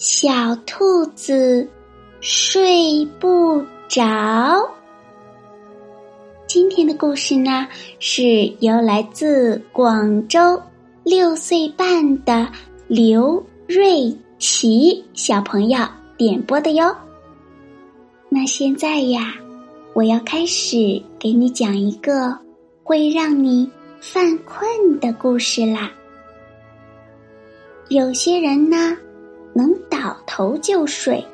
小兔子睡不着。今天的故事呢，是由来自广州六岁半的刘瑞琪小朋友点播的哟。那现在呀，我要开始给你讲一个会让你犯困的故事啦。有些人呢。能倒头就睡，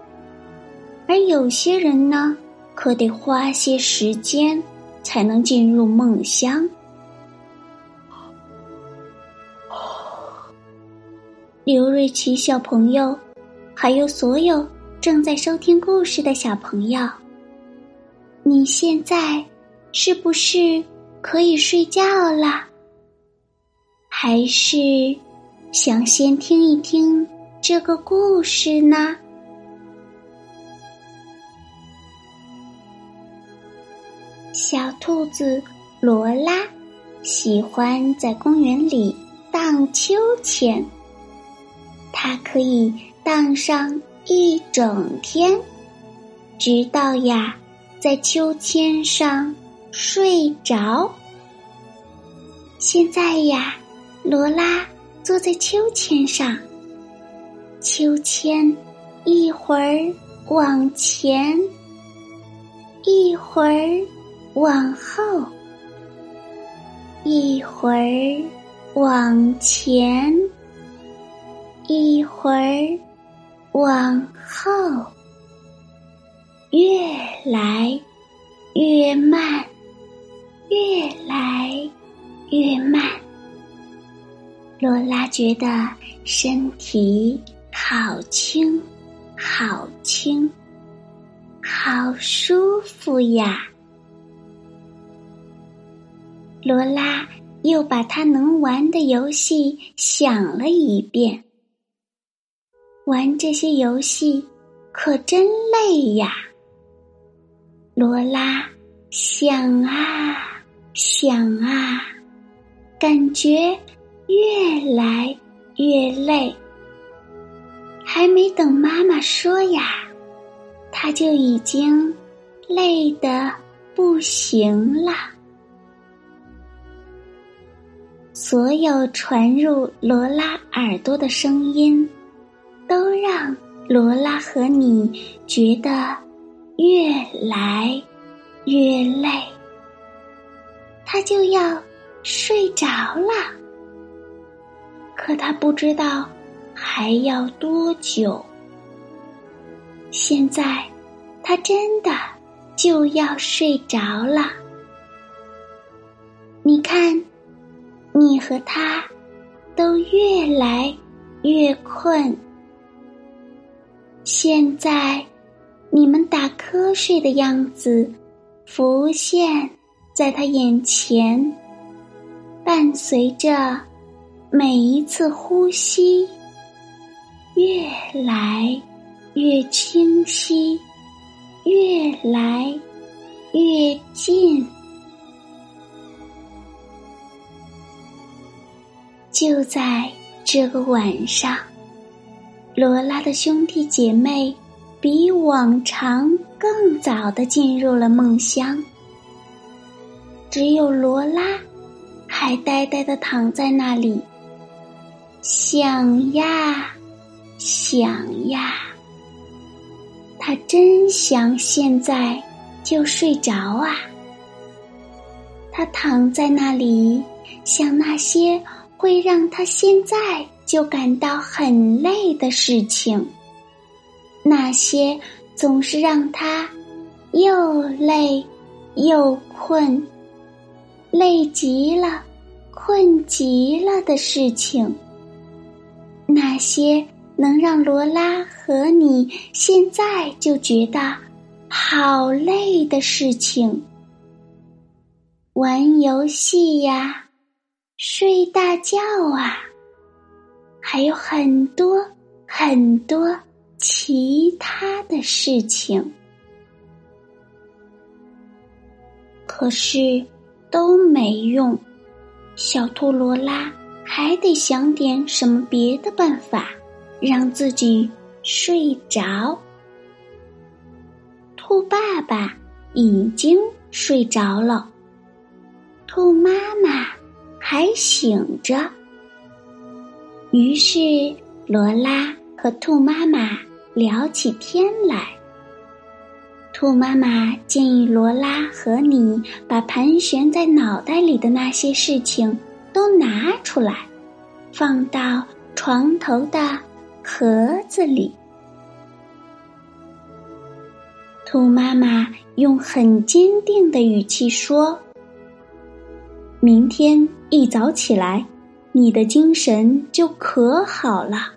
而有些人呢，可得花些时间才能进入梦乡。刘瑞琪小朋友，还有所有正在收听故事的小朋友，你现在是不是可以睡觉了？还是想先听一听？这个故事呢？小兔子罗拉喜欢在公园里荡秋千，它可以荡上一整天，直到呀在秋千上睡着。现在呀，罗拉坐在秋千上。秋千一会儿往前，一会儿往后，一会儿往前，一会儿往后，越来越慢，越来越慢。罗拉觉得身体。好轻，好轻，好舒服呀！罗拉又把他能玩的游戏想了一遍。玩这些游戏可真累呀！罗拉想啊想啊，感觉越来越累。还没等妈妈说呀，他就已经累得不行了。所有传入罗拉耳朵的声音，都让罗拉和你觉得越来越累。他就要睡着了，可他不知道。还要多久？现在，他真的就要睡着了。你看，你和他都越来越困。现在，你们打瞌睡的样子浮现在他眼前，伴随着每一次呼吸。越来越清晰，越来越近。就在这个晚上，罗拉的兄弟姐妹比往常更早的进入了梦乡。只有罗拉还呆呆的躺在那里，想呀。想呀，他真想现在就睡着啊！他躺在那里，想那些会让他现在就感到很累的事情，那些总是让他又累又困，累极了、困极了的事情。那些能让罗拉和你现在就觉得好累的事情，玩游戏呀，睡大觉啊，还有很多很多。其他的事情，可是都没用。小兔罗拉还得想点什么别的办法，让自己睡着。兔爸爸已经睡着了，兔妈妈还醒着。于是罗拉和兔妈妈。聊起天来，兔妈妈建议罗拉和你把盘旋在脑袋里的那些事情都拿出来，放到床头的盒子里。兔妈妈用很坚定的语气说：“明天一早起来，你的精神就可好了，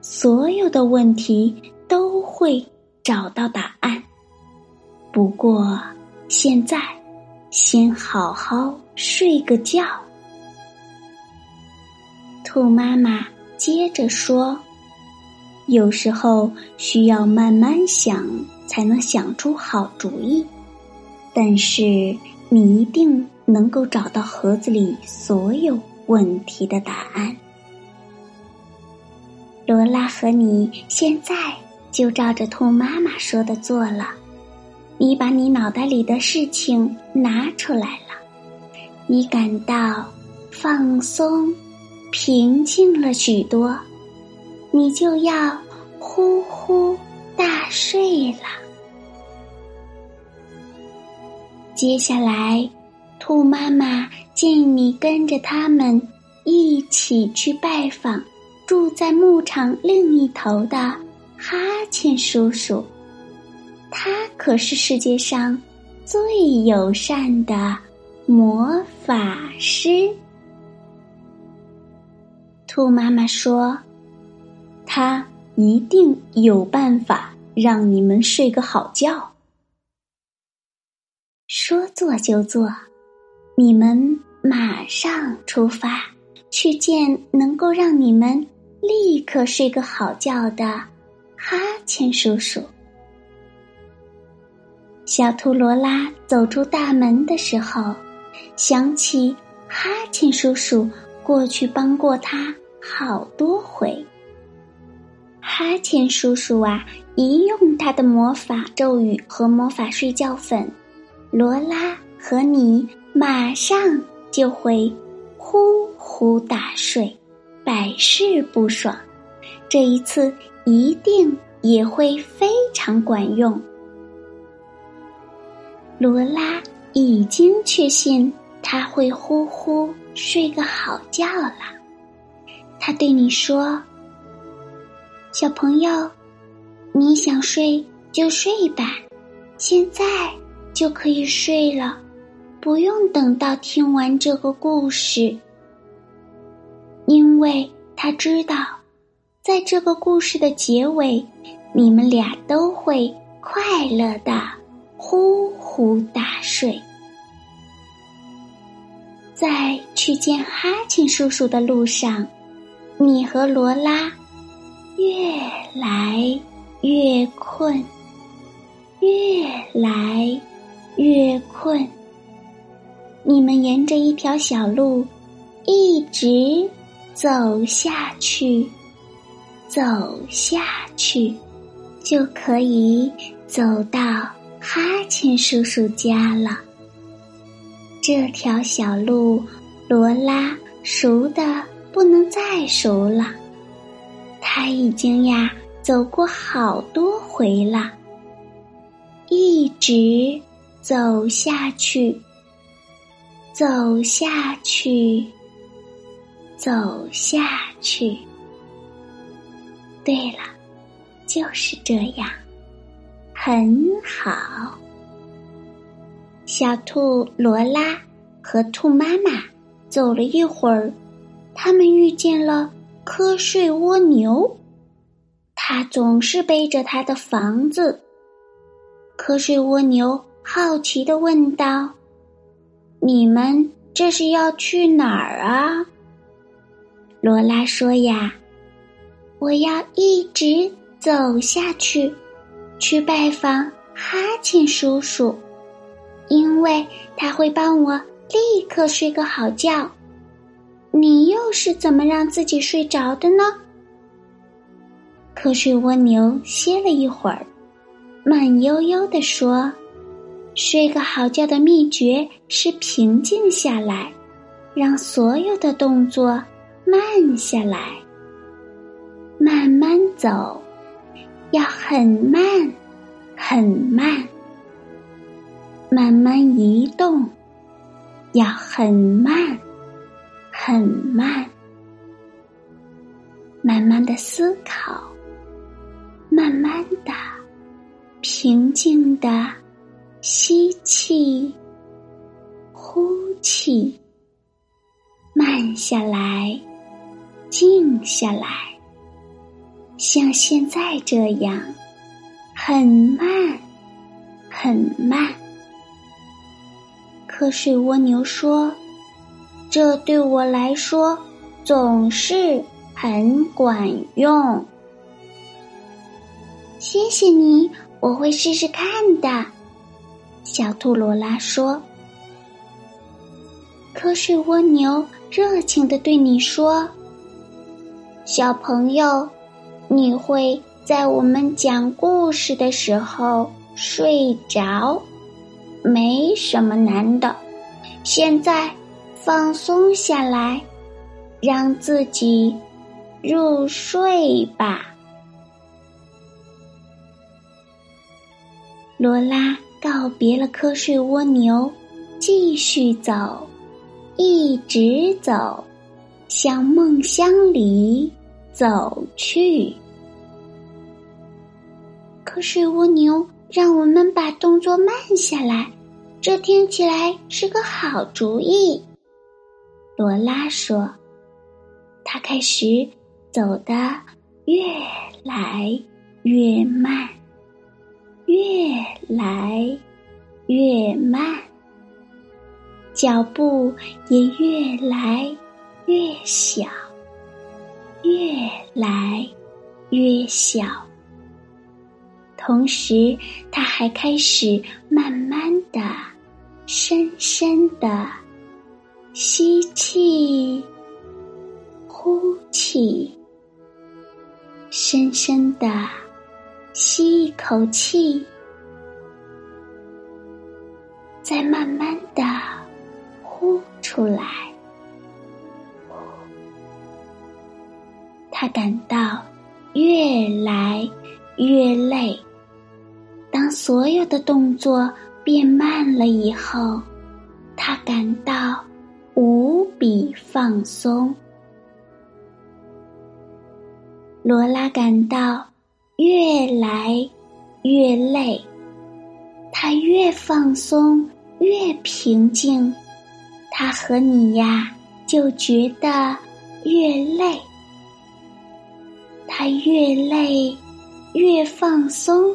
所有的问题。”都会找到答案。不过，现在先好好睡个觉。兔妈妈接着说：“有时候需要慢慢想，才能想出好主意。但是你一定能够找到盒子里所有问题的答案。”罗拉和你现在。就照着兔妈妈说的做了，你把你脑袋里的事情拿出来了，你感到放松、平静了许多，你就要呼呼大睡了。接下来，兔妈妈建议你跟着他们一起去拜访住在牧场另一头的。哈欠叔叔，他可是世界上最友善的魔法师。兔妈妈说：“他一定有办法让你们睡个好觉。”说做就做，你们马上出发，去见能够让你们立刻睡个好觉的。哈欠叔叔，小兔罗拉走出大门的时候，想起哈欠叔叔过去帮过他好多回。哈欠叔叔啊，一用他的魔法咒语和魔法睡觉粉，罗拉和你马上就会呼呼大睡，百试不爽。这一次。一定也会非常管用。罗拉已经确信他会呼呼睡个好觉了。他对你说：“小朋友，你想睡就睡吧，现在就可以睡了，不用等到听完这个故事，因为他知道。”在这个故事的结尾，你们俩都会快乐的呼呼大睡。在去见哈欠叔叔的路上，你和罗拉越来越困，越来越困。你们沿着一条小路一直走下去。走下去，就可以走到哈欠叔叔家了。这条小路，罗拉熟的不能再熟了。他已经呀走过好多回了，一直走下去，走下去，走下去。对了，就是这样。很好。小兔罗拉和兔妈妈走了一会儿，他们遇见了瞌睡蜗牛。他总是背着他的房子。瞌睡蜗牛好奇的问道：“你们这是要去哪儿啊？”罗拉说：“呀，我要一直走下去，去拜访哈欠叔叔。”因为他会帮我立刻睡个好觉。你又是怎么让自己睡着的呢？瞌睡蜗牛歇了一会儿，慢悠悠地说：“睡个好觉的秘诀是平静下来，让所有的动作慢下来，慢慢走，要很慢，很慢。”慢慢移动，要很慢，很慢。慢慢的思考，慢慢的，平静的吸气，呼气，慢下来，静下来，像现在这样，很慢，很慢。瞌睡蜗牛说：“这对我来说总是很管用。”谢谢你，我会试试看的。”小兔罗拉说。瞌睡蜗牛热情的对你说：“小朋友，你会在我们讲故事的时候睡着。”没什么难的，现在放松下来，让自己入睡吧。罗拉告别了瞌睡蜗牛，继续走，一直走，向梦乡里走去。瞌睡蜗牛。让我们把动作慢下来，这听起来是个好主意。罗拉说：“他开始走得越来越慢，越来越慢，脚步也越来越小，越来越小。”同时，他还开始慢慢的、深深的吸气、呼气，深深的吸一口气，再慢慢的呼出来。他感到越来越累。当所有的动作变慢了以后，他感到比放松。罗拉感到越来越累，他越放松越平静，他和你呀就觉得越累，他越累越放松。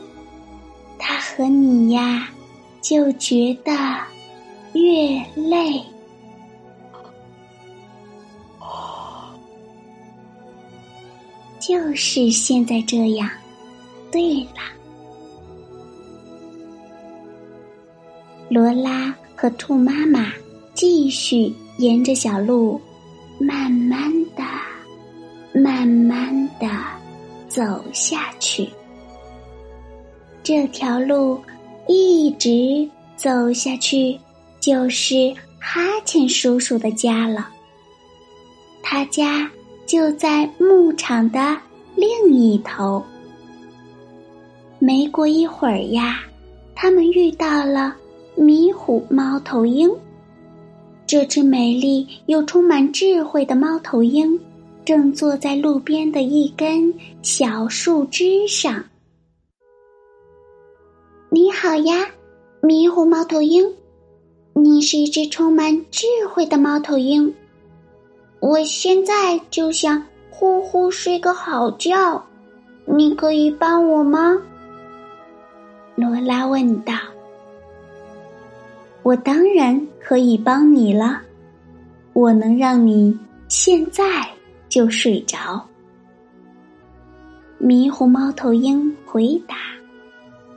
他和你呀，就觉得越累。就是现在这样。对了，罗拉和兔妈妈继续沿着小路，慢慢的、慢慢的走下去。这条路一直走下去，就是哈欠叔叔的家了。他家就在牧场的另一头。没过一会儿呀，他们遇到了迷糊猫头鹰。这只美丽又充满智慧的猫头鹰，正坐在路边的一根小树枝上。你好呀，迷糊猫头鹰。你是一只充满智慧的猫头鹰。我现在就想呼呼睡个好觉，你可以帮我吗？罗拉问道。我当然可以帮你了，我能让你现在就睡着。迷糊猫头鹰回答，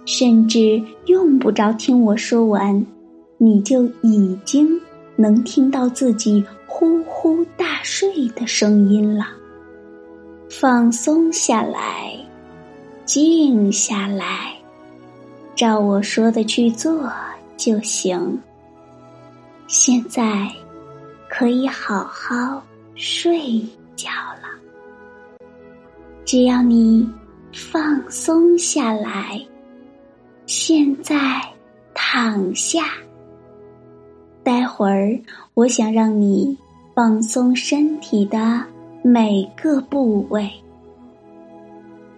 甚至用不着听我说完，你就已经能听到自己呼呼大睡的声音了。放松下来，静下来，照我说的去做。就行。现在可以好好睡觉了。只要你放松下来，现在躺下。待会儿，我想让你放松身体的每个部位，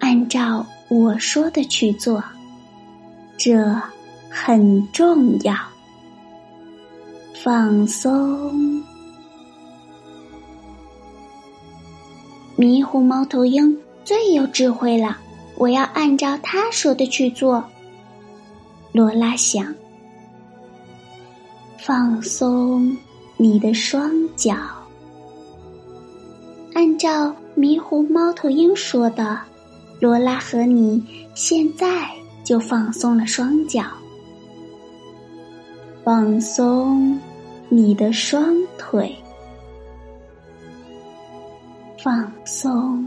按照我说的去做。这。很重要，放松。迷糊猫头鹰最有智慧了，我要按照他说的去做。罗拉想，放松你的双脚，按照迷糊猫头鹰说的，罗拉和你现在就放松了双脚。放松你的双腿，放松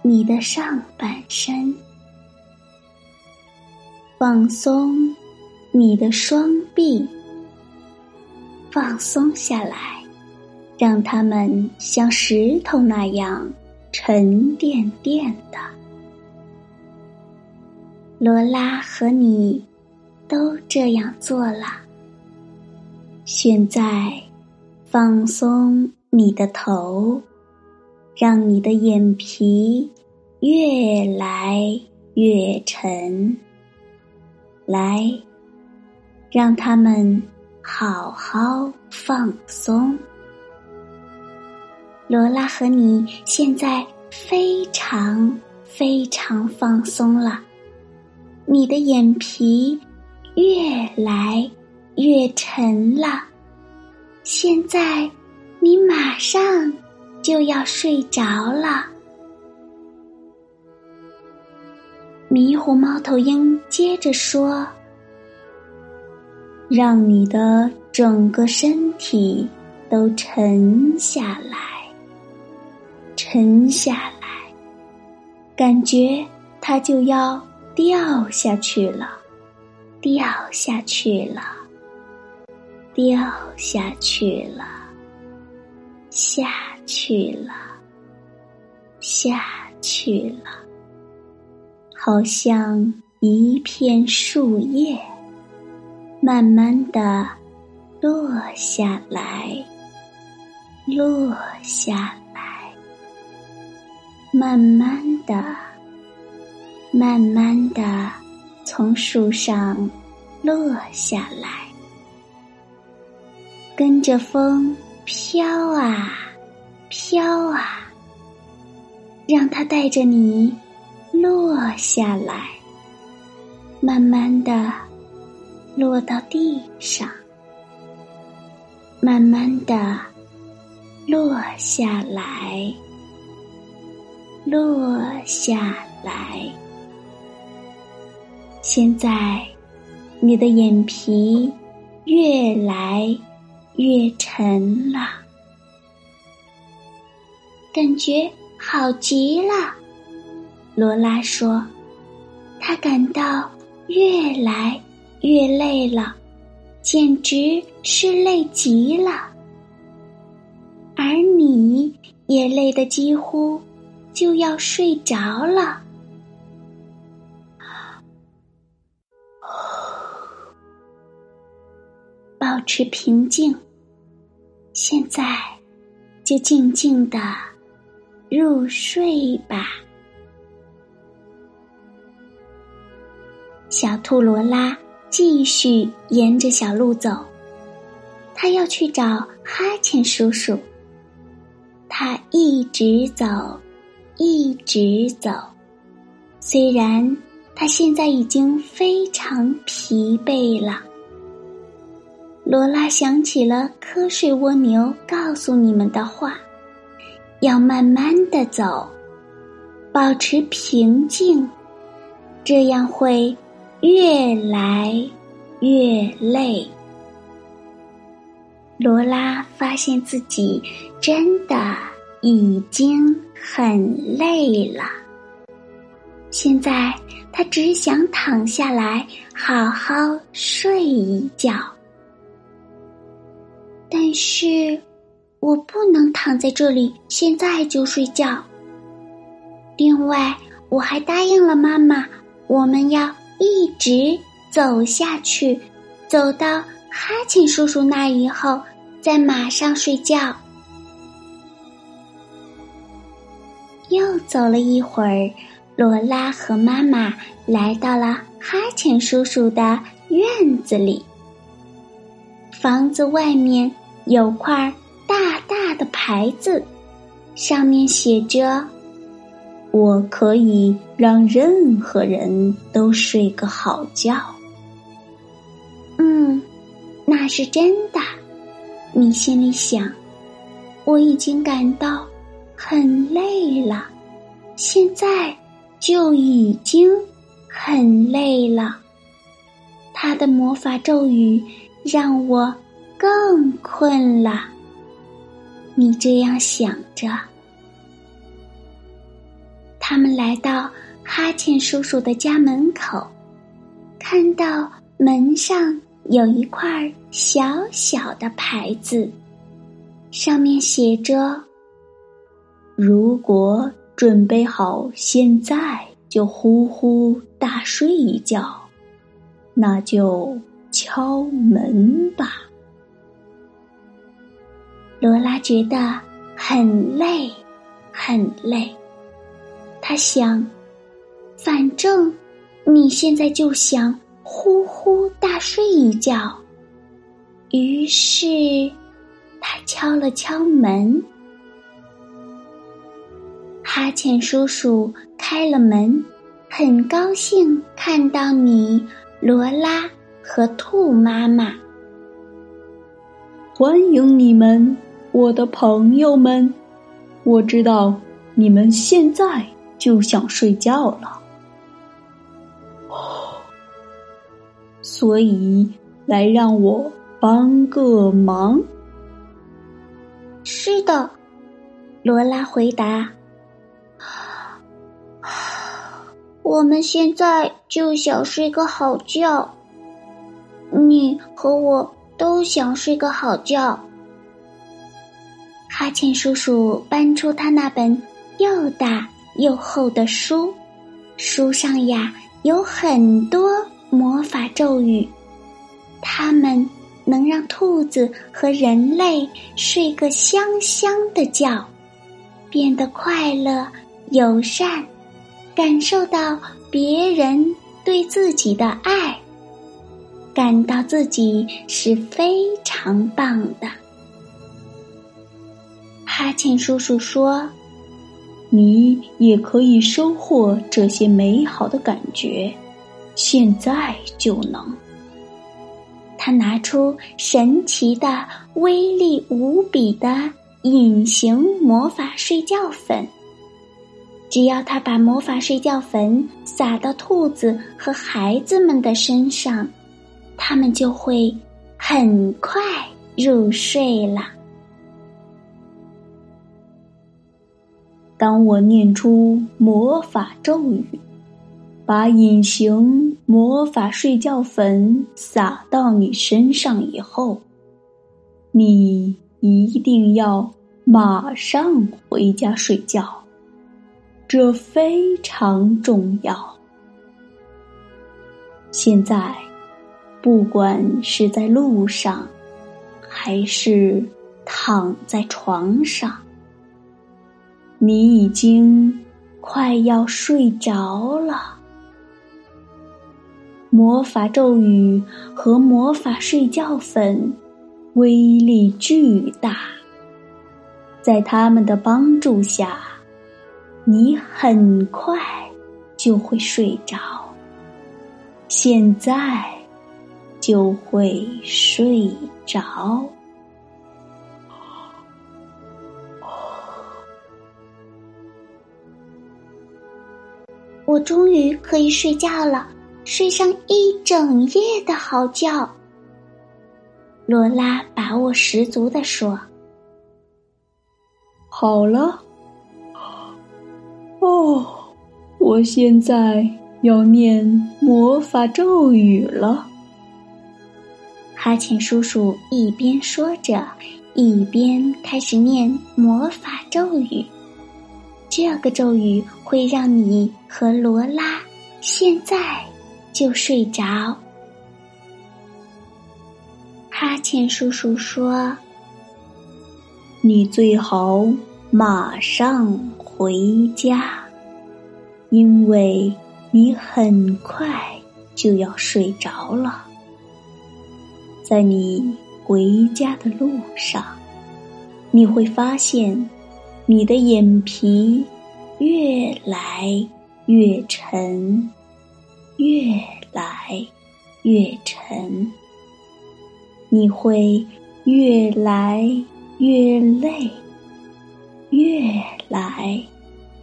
你的上半身，放松你的双臂，放松下来，让它们像石头那样沉甸甸的。罗拉和你都这样做了。现在，放松你的头，让你的眼皮越来越沉。来，让他们好好放松。罗拉和你现在非常非常放松了，你的眼皮越来。越沉了，现在你马上就要睡着了。迷糊猫头鹰接着说：“让你的整个身体都沉下来，沉下来，感觉它就要掉下去了，掉下去了。”掉下去了，下去了，下去了，好像一片树叶，慢慢的落下来，落下来，慢慢的，慢慢的从树上落下来。跟着风飘啊飘啊，让它带着你落下来，慢慢的落到地上，慢慢的落下来，落下来。现在你的眼皮越来。越沉了，感觉好极了。罗拉说：“她感到越来越累了，简直是累极了。而你也累得几乎就要睡着了。”保持平静。现在，就静静的入睡吧。小兔罗拉继续沿着小路走，他要去找哈欠叔叔。他一直走，一直走，虽然他现在已经非常疲惫了。罗拉想起了瞌睡蜗牛告诉你们的话：要慢慢的走，保持平静，这样会越来越累。罗拉发现自己真的已经很累了，现在他只想躺下来好好睡一觉。但是，我不能躺在这里，现在就睡觉。另外，我还答应了妈妈，我们要一直走下去，走到哈欠叔叔那以后，再马上睡觉。又走了一会儿，罗拉和妈妈来到了哈欠叔叔的院子里。房子外面有块大大的牌子，上面写着：“我可以让任何人都睡个好觉。”嗯，那是真的。你心里想，我已经感到很累了，现在就已经很累了。他的魔法咒语。让我更困了。你这样想着。他们来到哈欠叔叔的家门口，看到门上有一块小小的牌子，上面写着：“如果准备好，现在就呼呼大睡一觉，那就。”敲门吧，罗拉觉得很累，很累。他想，反正你现在就想呼呼大睡一觉。于是，他敲了敲门。哈欠叔叔开了门，很高兴看到你，罗拉。和兔妈妈，欢迎你们，我的朋友们！我知道你们现在就想睡觉了，所以来让我帮个忙。是的，罗拉回答。我们现在就想睡个好觉。你和我都想睡个好觉。哈欠叔叔搬出他那本又大又厚的书，书上呀有很多魔法咒语，它们能让兔子和人类睡个香香的觉，变得快乐友善，感受到别人对自己的爱。感到自己是非常棒的，哈欠叔叔说：“你也可以收获这些美好的感觉，现在就能。”他拿出神奇的、威力无比的隐形魔法睡觉粉，只要他把魔法睡觉粉撒到兔子和孩子们的身上。他们就会很快入睡了。当我念出魔法咒语，把隐形魔法睡觉粉撒到你身上以后，你一定要马上回家睡觉，这非常重要。现在。不管是在路上，还是躺在床上，你已经快要睡着了。魔法咒语和魔法睡觉粉威力巨大，在他们的帮助下，你很快就会睡着。现在就会睡着。我终于可以睡觉了，睡上一整夜的好觉。罗拉把握十足的说：“好了，哦，我现在要念魔法咒语了。”哈欠叔叔一边说着，一边开始念魔法咒语。这个咒语会让你和罗拉现在就睡着。哈欠叔叔说：“你最好马上回家，因为你很快就要睡着了。在你回家的路上，你会发现。”你的眼皮越来越沉，越来越沉。你会越来越累，越来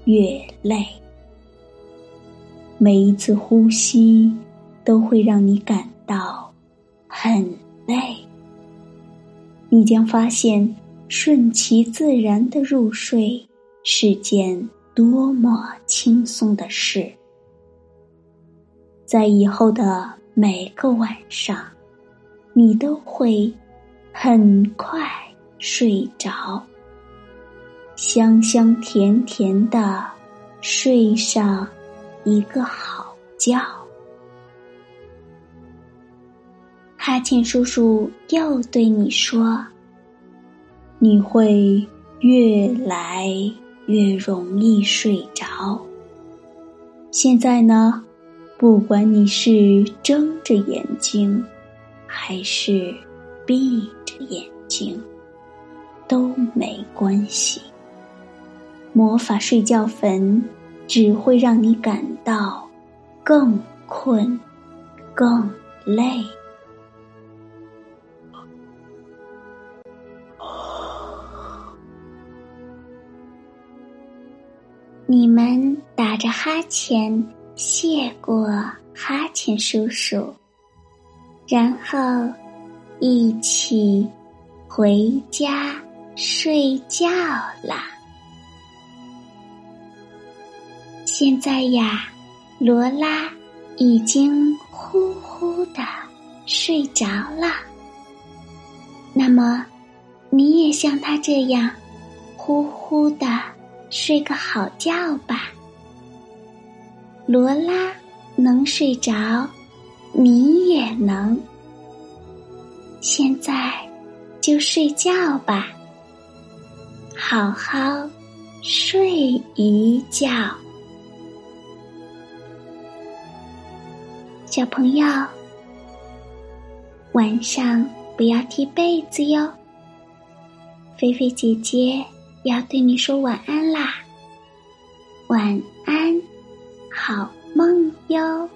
越累。每一次呼吸都会让你感到很累。你将发现。顺其自然的入睡是件多么轻松的事，在以后的每个晚上，你都会很快睡着，香香甜甜的睡上一个好觉。哈欠叔叔又对你说。你会越来越容易睡着。现在呢，不管你是睁着眼睛，还是闭着眼睛，都没关系。魔法睡觉粉只会让你感到更困、更累。你们打着哈欠谢过哈欠叔叔，然后一起回家睡觉啦。现在呀，罗拉已经呼呼的睡着了。那么，你也像他这样呼呼的。睡个好觉吧，罗拉能睡着，你也能。现在就睡觉吧，好好睡一觉。小朋友，晚上不要踢被子哟。菲菲姐姐。要对你说晚安啦，晚安，好梦哟。